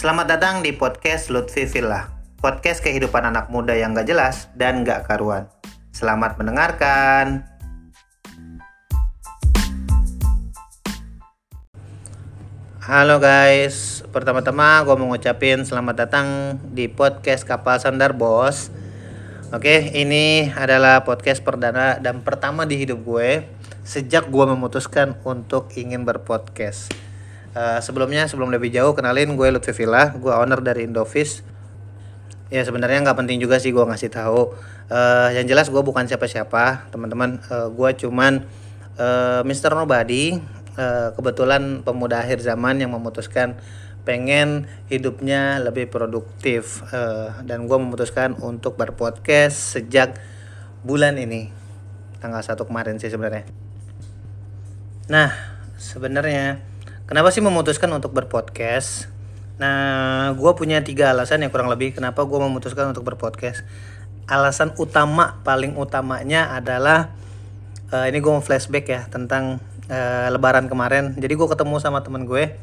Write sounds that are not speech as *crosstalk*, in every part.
Selamat datang di podcast Lutfi Villa, podcast kehidupan anak muda yang gak jelas dan gak karuan. Selamat mendengarkan. Halo guys, pertama-tama gue mau ngucapin selamat datang di podcast Kapal Sandar Bos. Oke, ini adalah podcast perdana dan pertama di hidup gue sejak gue memutuskan untuk ingin berpodcast. Uh, sebelumnya sebelum lebih jauh kenalin gue Lutfi Villa, gue owner dari Indovis. Ya sebenarnya nggak penting juga sih gue ngasih tahu. Uh, yang jelas gue bukan siapa-siapa, teman-teman. Uh, gue cuman uh, Mr. Nobody. Uh, kebetulan pemuda akhir zaman yang memutuskan pengen hidupnya lebih produktif uh, dan gue memutuskan untuk berpodcast sejak bulan ini tanggal 1 kemarin sih sebenarnya. Nah sebenarnya Kenapa sih memutuskan untuk berpodcast? Nah, gue punya tiga alasan yang kurang lebih kenapa gue memutuskan untuk berpodcast. Alasan utama, paling utamanya adalah uh, ini gue mau flashback ya tentang uh, Lebaran kemarin. Jadi gue ketemu sama temen gue.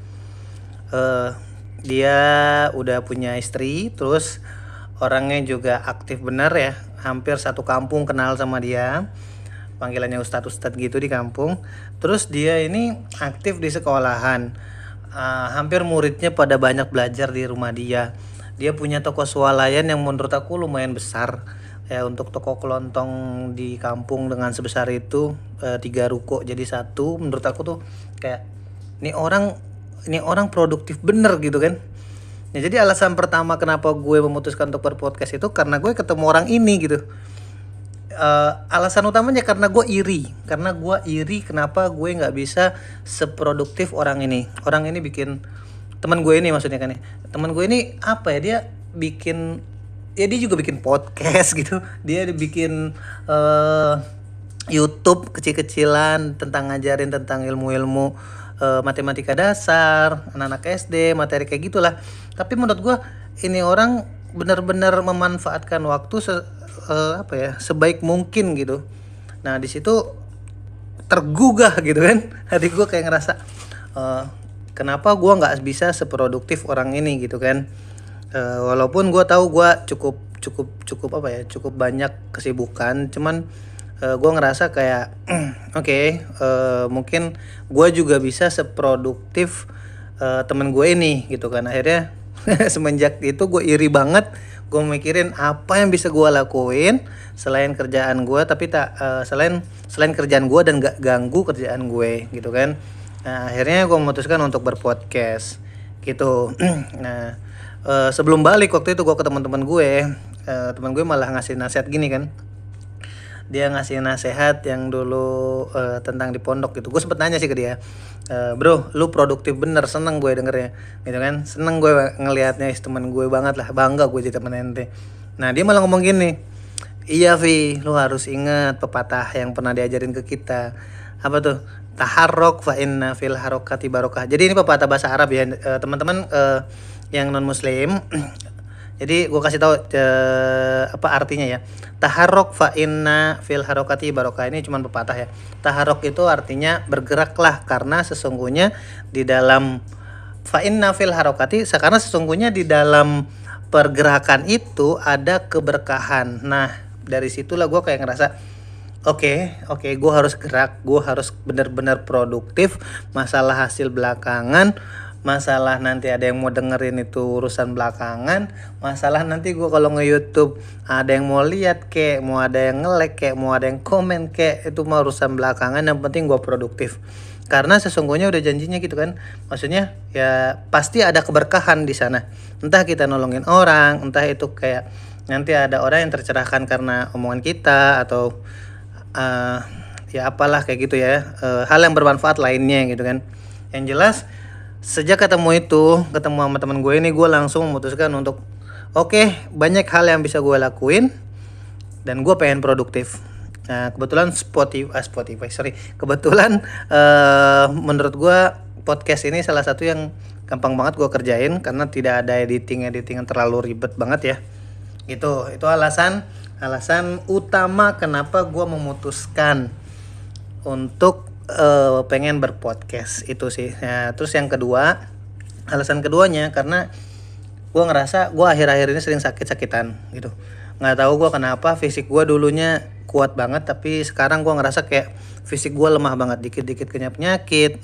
Uh, dia udah punya istri, terus orangnya juga aktif bener ya. Hampir satu kampung kenal sama dia panggilannya ustadz ustadz gitu di kampung. Terus dia ini aktif di sekolahan. Uh, hampir muridnya pada banyak belajar di rumah dia. Dia punya toko swalayan yang menurut aku lumayan besar. Ya untuk toko kelontong di kampung dengan sebesar itu uh, tiga ruko jadi satu. Menurut aku tuh kayak ini orang ini orang produktif bener gitu kan. Ya, jadi alasan pertama kenapa gue memutuskan untuk berpodcast itu karena gue ketemu orang ini gitu uh, alasan utamanya karena gue iri. Karena gue iri kenapa gue nggak bisa seproduktif orang ini. Orang ini bikin teman gue ini maksudnya kan ya. Teman gue ini apa ya dia bikin ya dia juga bikin podcast *laughs* gitu. Dia bikin uh, YouTube kecil-kecilan tentang ngajarin tentang ilmu-ilmu uh, matematika dasar anak-anak SD materi kayak gitulah. Tapi menurut gue ini orang benar-benar memanfaatkan waktu uh, apa ya sebaik mungkin gitu. Nah di situ tergugah gitu kan. *laughs* Hati gue kayak ngerasa uh, kenapa gue nggak bisa seproduktif orang ini gitu kan. Uh, walaupun gue tahu gue cukup cukup cukup apa ya cukup banyak kesibukan cuman uh, gue ngerasa kayak *clears throat* oke okay, uh, mungkin gue juga bisa seproduktif uh, temen gue ini gitu kan. Akhirnya *laughs* semenjak itu gue iri banget gue mikirin apa yang bisa gue lakuin selain kerjaan gue tapi tak uh, selain selain kerjaan gue dan gak ganggu kerjaan gue gitu kan. Nah akhirnya gue memutuskan untuk berpodcast gitu. *clears throat* Nah uh, sebelum balik waktu itu gue ke teman-teman gue uh, teman gue malah ngasih nasihat gini kan dia ngasih nasihat yang dulu uh, tentang di pondok gitu. Gue sempet nanya sih ke dia uh, bro lu produktif bener seneng gue dengernya. Gitu kan? Seneng gue ngelihatnya temen gue banget lah bangga gue jadi temen ente. Nah dia malah ngomong gini iya Vi lu harus ingat pepatah yang pernah diajarin ke kita. Apa tuh? Taharrok fa inna fil harokati barokah. Jadi ini pepatah bahasa Arab ya uh, teman-teman uh, yang non muslim *clears throat* jadi gue kasih tahu uh, apa artinya ya. Taharok fa inna fil harokati barokah ini cuma pepatah ya. Taharok itu artinya bergeraklah karena sesungguhnya di dalam fa inna fil harokati karena sesungguhnya di dalam pergerakan itu ada keberkahan. Nah, dari situlah gue kayak ngerasa oke okay, oke okay, gue harus gerak gue harus benar-benar produktif masalah hasil belakangan masalah nanti ada yang mau dengerin itu urusan belakangan masalah nanti gue kalau nge YouTube ada yang mau lihat kek mau ada yang ngelek kek mau ada yang komen kek itu mah urusan belakangan yang penting gue produktif. Karena sesungguhnya udah janjinya gitu kan maksudnya ya pasti ada keberkahan di sana. Entah kita nolongin orang entah itu kayak nanti ada orang yang tercerahkan karena omongan kita atau uh, ya apalah kayak gitu ya uh, hal yang bermanfaat lainnya gitu kan. Yang jelas sejak ketemu itu ketemu sama teman gue ini gue langsung memutuskan untuk oke okay, banyak hal yang bisa gue lakuin dan gue pengen produktif. Nah kebetulan Spotify uh, Spotify sorry. Kebetulan uh, menurut gue podcast ini salah satu yang gampang banget gue kerjain karena tidak ada editing editing yang terlalu ribet banget ya. Itu itu alasan alasan utama kenapa gue memutuskan untuk uh, pengen berpodcast itu sih. Nah, terus yang kedua, alasan keduanya karena gue ngerasa gue akhir-akhir ini sering sakit-sakitan gitu. Nggak tahu gue kenapa fisik gue dulunya kuat banget tapi sekarang gue ngerasa kayak fisik gue lemah banget. Dikit-dikit kena penyakit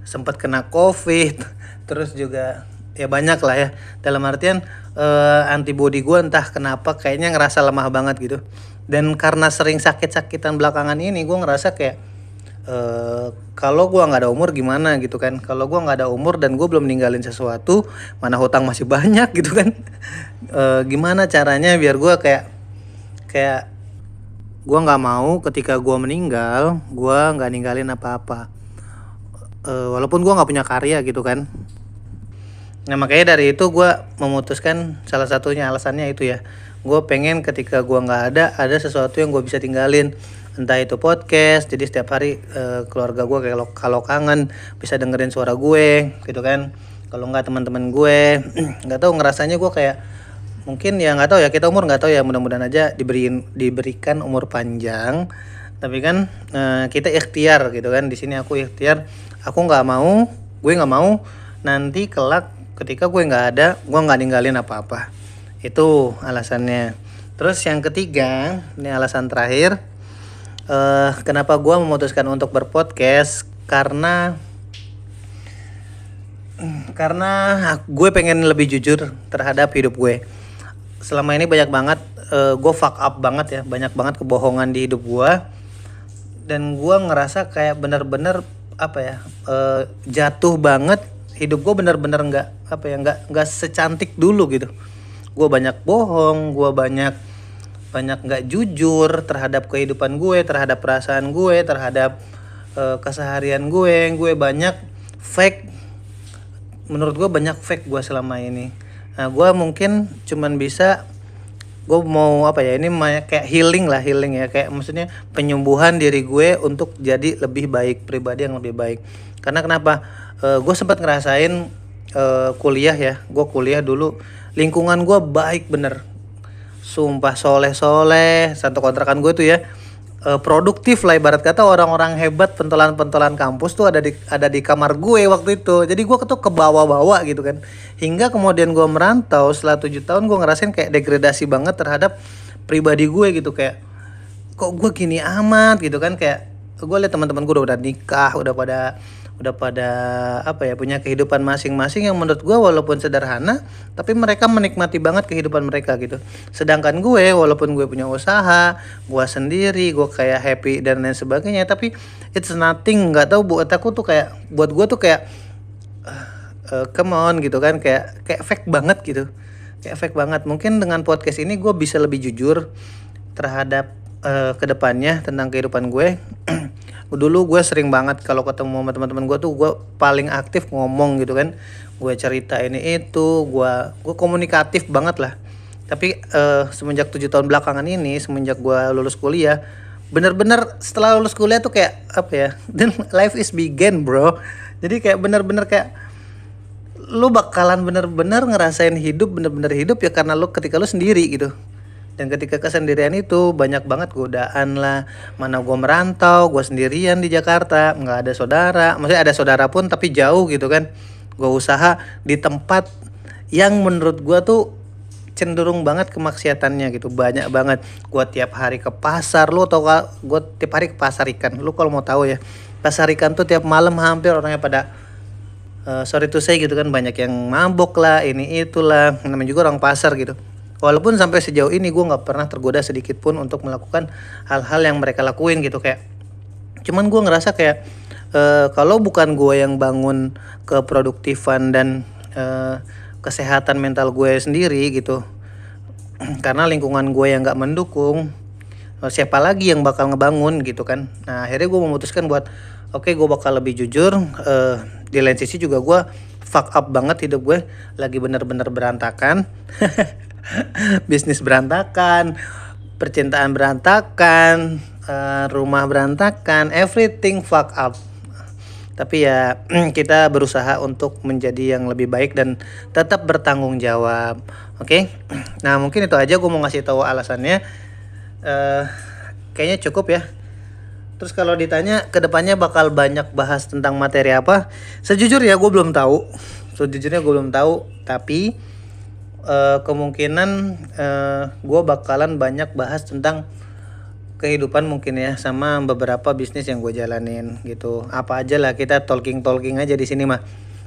sempat kena covid *laughs* terus juga ya banyak lah ya. Dalam artian uh, antibody gue entah kenapa kayaknya ngerasa lemah banget gitu. Dan karena sering sakit-sakitan belakangan ini gue ngerasa kayak Uh, kalau gue nggak ada umur gimana gitu kan? Kalau gue nggak ada umur dan gue belum ninggalin sesuatu mana hutang masih banyak *laughs* gitu kan? Uh, gimana caranya biar gue kayak kayak gue nggak mau ketika gue meninggal gue nggak ninggalin apa-apa. Uh, walaupun gue nggak punya karya gitu kan? Nah makanya dari itu gue memutuskan salah satunya alasannya itu ya. Gue pengen ketika gue nggak ada ada sesuatu yang gue bisa tinggalin entah itu podcast jadi setiap hari uh, keluarga gue kalau kalau kangen bisa dengerin suara gue gitu kan. Kalau nggak teman-teman gue. *clears throat* Nggak tahu ngerasanya gue kayak mungkin ya nggak tahu ya kita umur nggak tahu ya mudah-mudahan aja diberi diberikan umur panjang. Tapi kan uh, kita ikhtiar gitu kan. Di sini aku ikhtiar aku nggak mau gue nggak mau nanti kelak ketika gue nggak ada gue nggak ninggalin apa-apa. Itu alasannya. Terus yang ketiga ini alasan terakhir uh, kenapa gue memutuskan untuk berpodcast? Karena karena gue pengen lebih jujur terhadap hidup gue. Selama ini banyak banget uh, gue fuck up banget ya. Banyak banget kebohongan di hidup gue dan gue ngerasa kayak bener-bener apa ya uh, jatuh banget. Hidup gue bener-bener nggak apa ya nggak nggak secantik dulu gitu. Gue banyak bohong gue banyak banyak nggak jujur terhadap kehidupan gue terhadap perasaan gue terhadap uh, keseharian gue. Gue banyak fake. Menurut gue banyak fake gue selama ini. Nah gue mungkin cuman bisa gue mau apa ya ini kayak healing lah healing ya. Kayak maksudnya penyembuhan diri gue untuk jadi lebih baik pribadi yang lebih baik. Karena kenapa? Uh, gue sempat ngerasain uh, kuliah ya. Gue kuliah dulu. Lingkungan gue baik bener sumpah soleh soleh satu kontrakan gue tuh ya. Uh, produktif lah ibarat kata orang-orang hebat pentolan-pentolan kampus tuh ada di ada di kamar gue waktu itu. Jadi gue tuh ke bawah-bawah gitu kan. Hingga kemudian gue merantau setelah tujuh tahun gue ngerasain kayak degradasi banget terhadap pribadi gue gitu. Kayak kok gue gini amat? gitu kan. Kayak gue liat teman-teman gue udah, udah nikah udah pada udah pada apa ya punya kehidupan masing-masing yang menurut gue walaupun sederhana tapi mereka menikmati banget kehidupan mereka gitu. Sedangkan gue walaupun gue punya usaha gue sendiri gue kayak happy dan lain sebagainya tapi it's nothing nggak tahu buat aku tuh kayak buat gue tuh kayak uh, come on gitu kan kayak kayak fake banget gitu. Kayak fake banget. Mungkin dengan podcast ini gue bisa lebih jujur terhadap uh, ke depannya tentang kehidupan gue *clears throat* dulu gue sering banget kalau ketemu sama teman-teman gue tuh gue paling aktif ngomong gitu kan. Gue cerita ini itu gue gue komunikatif banget lah. Tapi uh, semenjak tujuh tahun belakangan ini semenjak gue lulus kuliah bener-bener setelah lulus kuliah tuh kayak apa ya *laughs* dan life is begin bro. Jadi kayak bener-bener kayak lu bakalan bener-bener ngerasain hidup bener-bener hidup ya karena lu ketika lu sendiri gitu dan ketika kesendirian itu banyak banget godaan lah. Mana gue merantau gue sendirian di Jakarta. Nggak ada saudara. Maksudnya ada saudara pun tapi jauh gitu kan. Gue usaha di tempat yang menurut gue tuh cenderung banget kemaksiatannya gitu. Banyak banget. Gue tiap hari ke pasar. Lo tau gue tiap hari ke pasar ikan. Lo kalau mau tahu ya pasar ikan tuh tiap malam hampir orangnya pada uh, sorry tuh saya gitu kan banyak yang mabok lah ini itulah. Namanya juga orang pasar gitu walaupun sampai sejauh ini gue nggak pernah tergoda sedikit pun untuk melakukan hal-hal yang mereka lakuin gitu kayak cuman gue ngerasa kayak uh, kalau bukan gue yang bangun keproduktifan dan uh, kesehatan mental gue sendiri gitu *clears throat* karena lingkungan gue yang nggak mendukung siapa lagi yang bakal ngebangun gitu kan. Nah akhirnya gue memutuskan buat oke okay, gue bakal lebih jujur uh, di lain sisi juga gue fuck up banget hidup gue lagi bener-bener berantakan *laughs* bisnis berantakan, percintaan berantakan, uh, rumah berantakan, everything fuck up. Tapi ya *clears throat* kita berusaha untuk menjadi yang lebih baik dan tetap bertanggung jawab. Oke, okay? *clears throat* nah mungkin itu aja gue mau ngasih tahu alasannya. Uh, kayaknya cukup ya. Terus kalau ditanya ke depannya bakal banyak bahas tentang materi apa? Sejujurnya gue belum tahu. Sejujurnya gue belum tahu. Tapi uh, kemungkinan uh, gue bakalan banyak bahas tentang kehidupan mungkin ya sama beberapa bisnis yang gue jalanin gitu. Apa aja lah kita talking talking aja di sini mah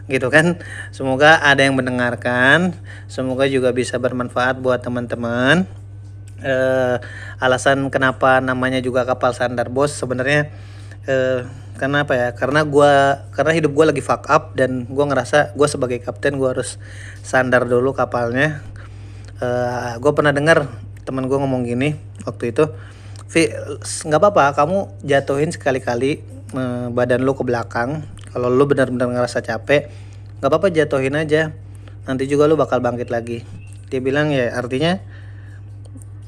gitu kan. Semoga ada yang mendengarkan semoga juga bisa bermanfaat buat teman-teman. Uh, alasan kenapa namanya juga kapal sandar bos sebenarnya uh, karena apa ya? Karena gue karena hidup gue lagi fuck up dan gue ngerasa gue sebagai kapten gue harus sandar dulu kapalnya. Uh, eh, gue pernah dengar teman gue ngomong gini waktu itu Vi nggak apa-apa kamu jatuhin sekali-kali uh, badan lu ke belakang. Kalau lu benar-benar ngerasa capek nggak apa-apa jatuhin aja. Nanti juga lu bakal bangkit lagi. Dia bilang ya artinya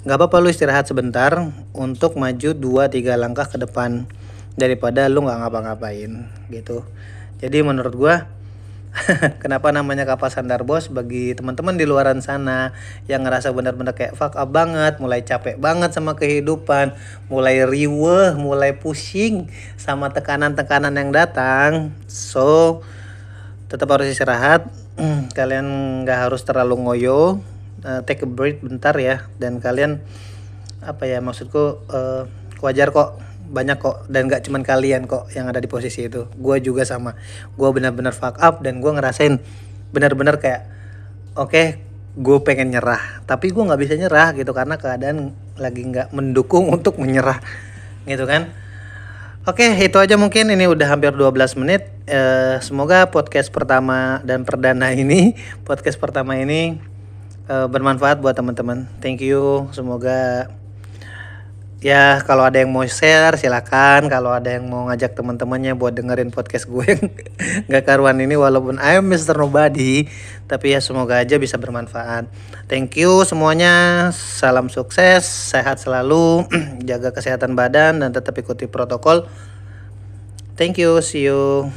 nggak apa-apa lu istirahat sebentar untuk maju 2-3 langkah ke depan daripada lu nggak ngapa-ngapain gitu. Jadi menurut gua *laughs* kenapa namanya kapal sandar bos? Bagi teman-teman di luaran sana yang ngerasa benar-benar kayak fuck up banget mulai capek banget sama kehidupan mulai riweh mulai pusing sama tekanan-tekanan yang datang so tetap harus istirahat. *clears throat* Kalian nggak harus terlalu ngoyo. Uh, take a break bentar ya. Dan kalian apa ya maksudku uh, wajar kok banyak kok dan gak cuman kalian kok yang ada di posisi itu. Gue juga sama. Gue benar-benar fuck up dan gue ngerasain benar-benar kayak oke okay, gue pengen nyerah. Tapi gue nggak bisa nyerah gitu karena keadaan lagi nggak mendukung *laughs* untuk menyerah gitu kan? Oke okay, itu aja mungkin. Ini udah hampir 12 menit. Uh, semoga podcast pertama dan perdana *laughs* ini podcast pertama ini uh, bermanfaat buat teman-teman. Thank you. Semoga ya kalau ada yang mau share silakan. Kalau ada yang mau ngajak teman-temannya buat dengerin podcast gue yang *laughs* gak karuan ini walaupun I am Mr. Nobody, tapi ya semoga aja bisa bermanfaat. Thank you semuanya. Salam sukses, sehat selalu, *clears throat* jaga kesehatan badan dan tetap ikuti protokol. Thank you. See you.